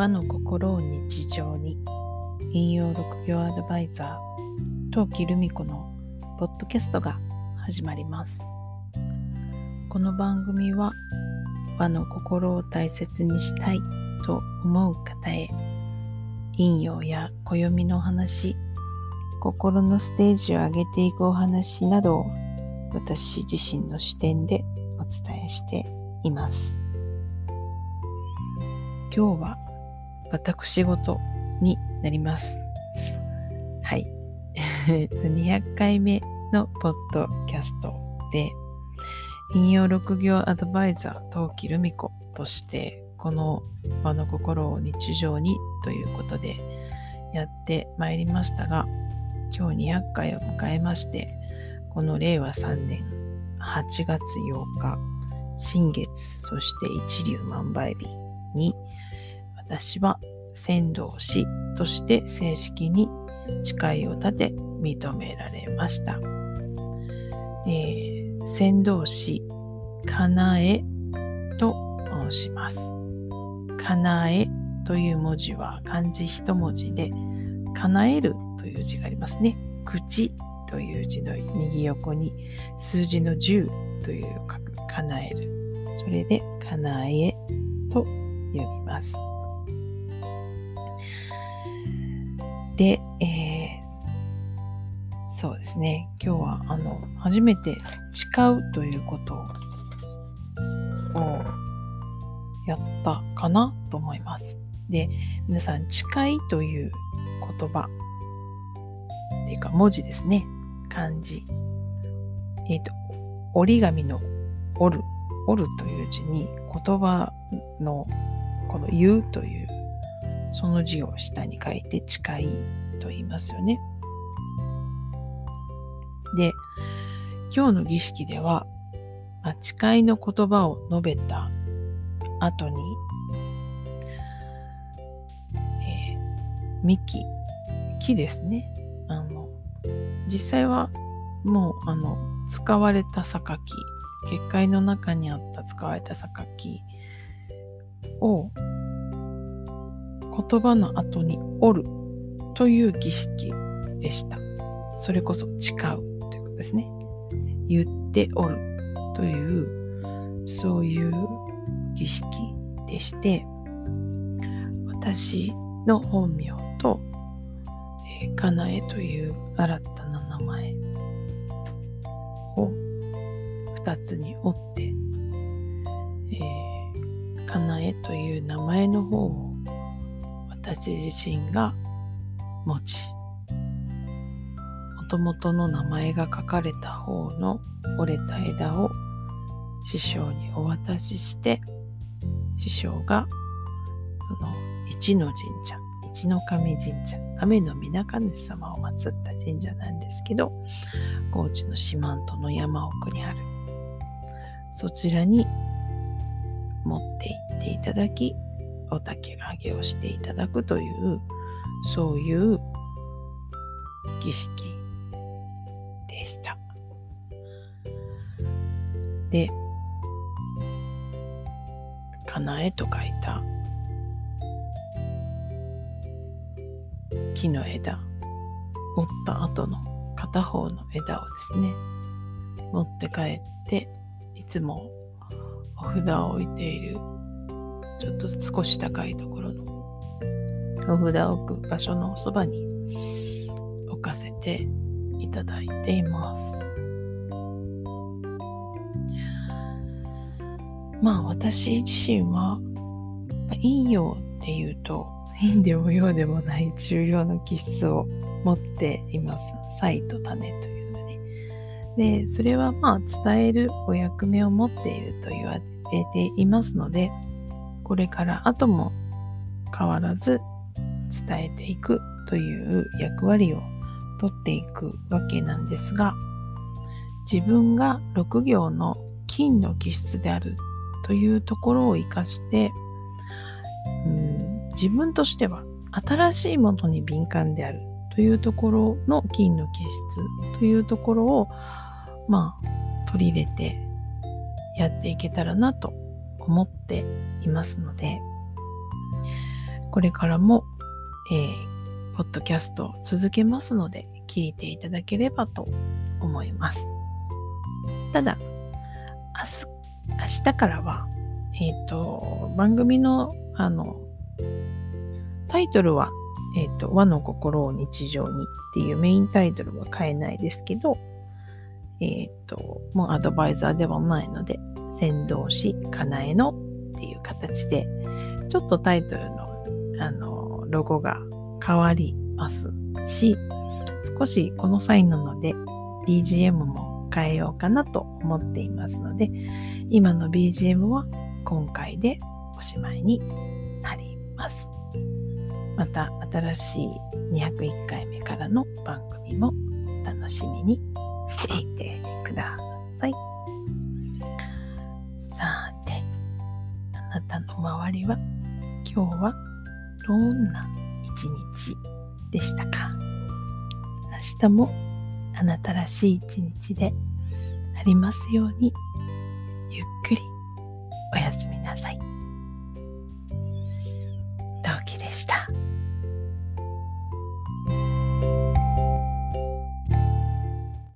和の心を日常に引用6行アドバイザー陶器留美子のポッドキャストが始まりますこの番組は和の心を大切にしたいと思う方へ引用や暦の話心のステージを上げていくお話などを私自身の視点でお伝えしています。今日は私事になります。はい。200回目のポッドキャストで、引用6行アドバイザー、陶器留美子として、この場の心を日常にということでやってまいりましたが、今日200回を迎えまして、この令和3年8月8日、新月、そして一粒万倍日に、私は先導師として正式に誓いを立て認められました。えー、先導師、かなえと申します。かなえという文字は漢字一文字で、叶えるという字がありますね。口という字の右横に数字の10という書く叶える。それで叶えと呼びます。で、えー、そうですね。今日はあの初めて誓うということをやったかなと思います。で、皆さん、誓いという言葉っていうか文字ですね。漢字。えっ、ー、と、折り紙の折る、折るという字に言葉のこの言うというその字を下に書いて誓いと言いますよね。で、今日の儀式では、まあ、誓いの言葉を述べた後に、えー、幹、木ですね。あの、実際はもう、あの、使われた榊、結界の中にあった使われた榊を言葉の後に折るという儀式でした。それこそ誓うということですね。言って折るという、そういう儀式でして、私の本名と、え、かなえという新たな名前を二つに折って、え、かなえという名前の方を私自身が持ち、もともとの名前が書かれた方の折れた枝を師匠にお渡しして、師匠がその一の神社、一の神神社、雨の皆神主様を祀った神社なんですけど、高知の四万十の山奥にある。そちらに持って行っていただき、お焚き上げをしていただくという、そういう儀式でした。で、かなえと書いた木の枝、折った後の片方の枝をですね、持って帰って、いつもお札を置いているちょっと少し高いところのお札を置く場所のそばに置かせていただいています。まあ私自身は陰陽っていうと陰でも陽でもない重要な気質を持っています。才と種というのね。で、それはまあ伝えるお役目を持っていると言われていますので、これから後も変わらず伝えていくという役割をとっていくわけなんですが自分が6行の金の気質であるというところを生かしてうん自分としては新しいものに敏感であるというところの金の気質というところをまあ取り入れてやっていけたらなと思っていますので、これからも、えー、ポッドキャストを続けますので、聞いていただければと思います。ただ、明日、明日からは、えっ、ー、と、番組の、あの、タイトルは、えっ、ー、と、和の心を日常にっていうメインタイトルは変えないですけど、えっ、と、もうアドバイザーではないので、先導し、かなえのっていう形で、ちょっとタイトルの、あの、ロゴが変わりますし、少しこの際なので BGM も変えようかなと思っていますので、今の BGM は今回でおしまいになります。また新しい201回目からの番組も楽しみにしていてください。あなたの周りは今日はどんな一日でしたか？明日もあなたらしい一日でありますようにゆっくりおやすみなさい。陶器でした。